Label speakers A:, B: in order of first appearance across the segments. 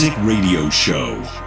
A: Music Radio Show.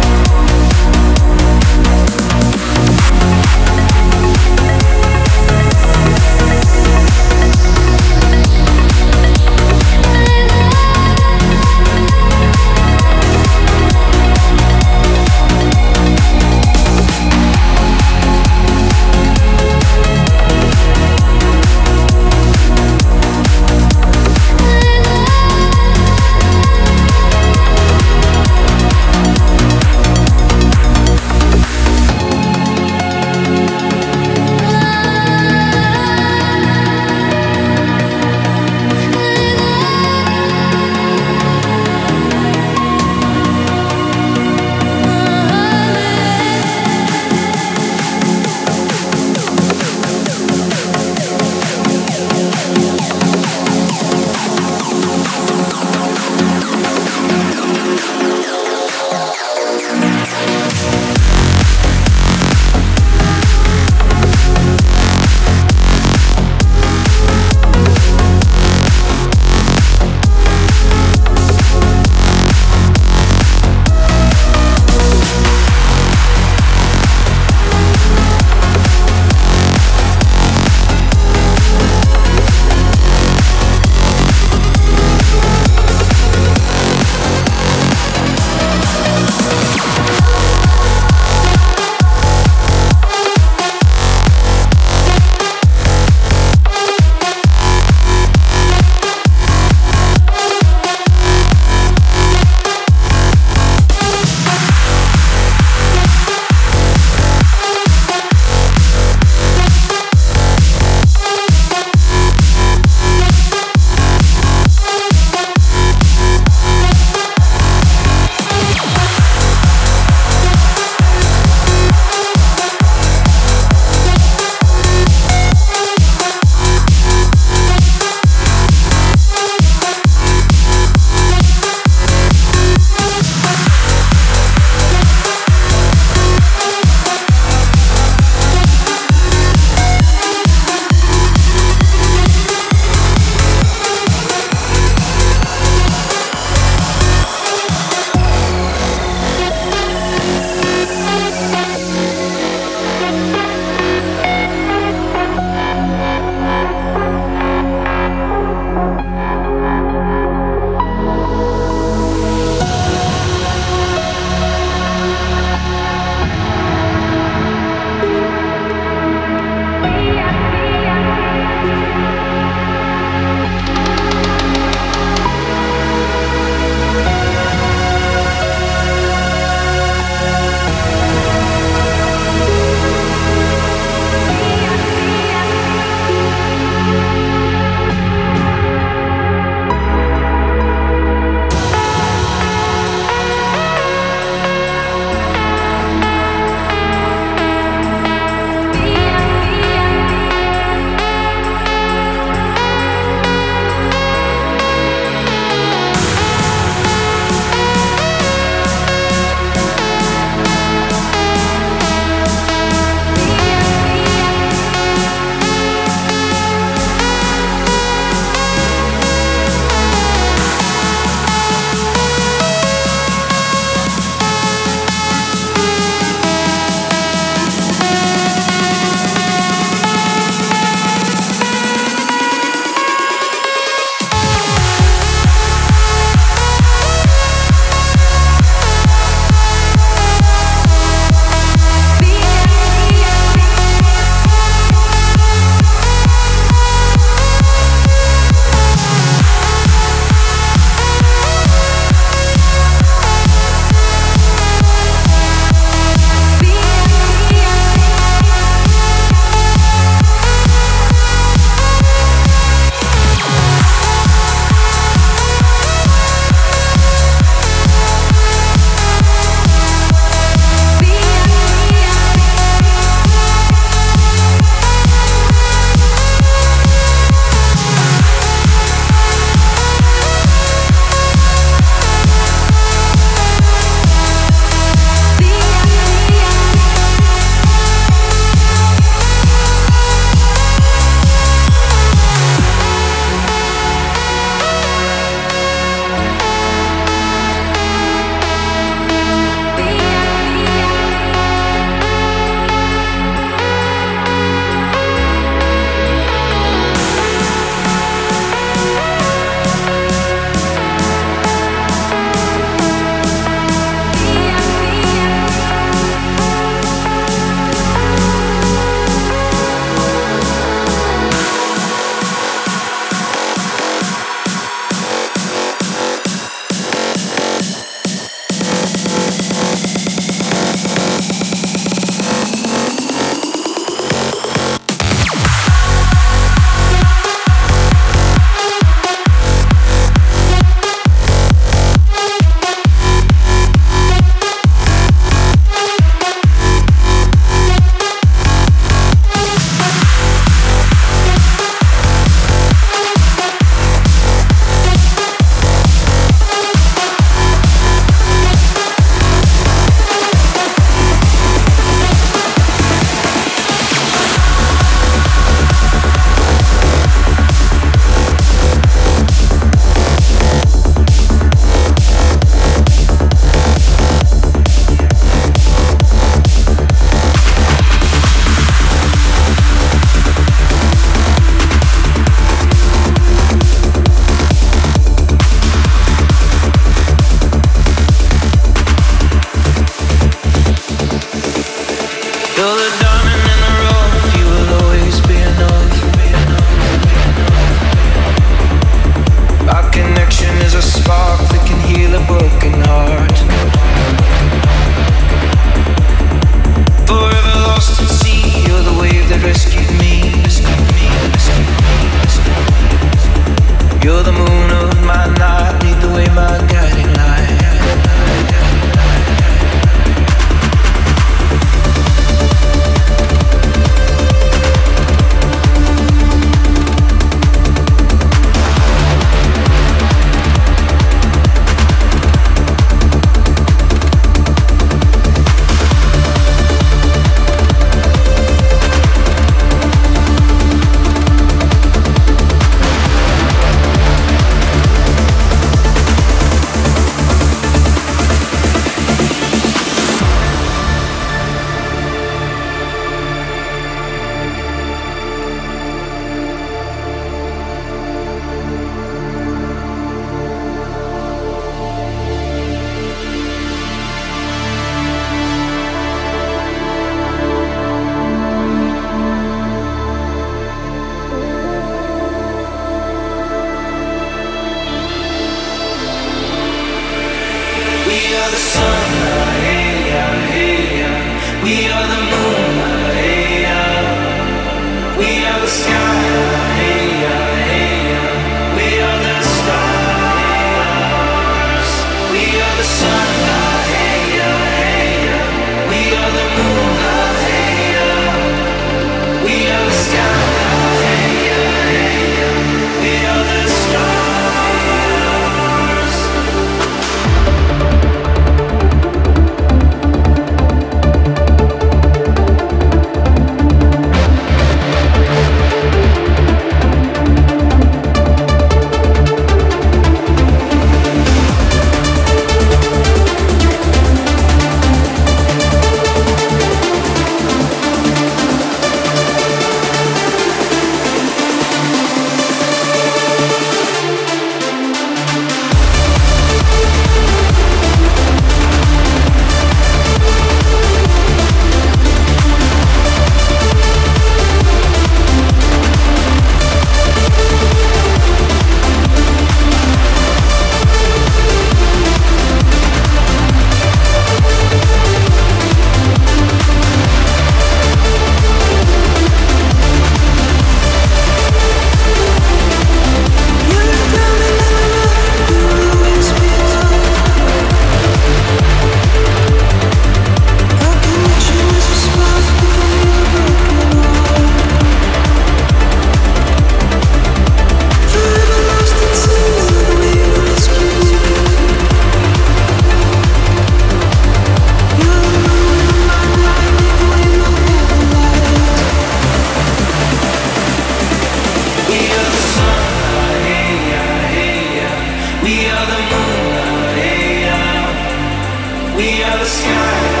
B: We are the sky.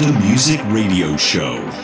A: Listening
C: Music Radio Show.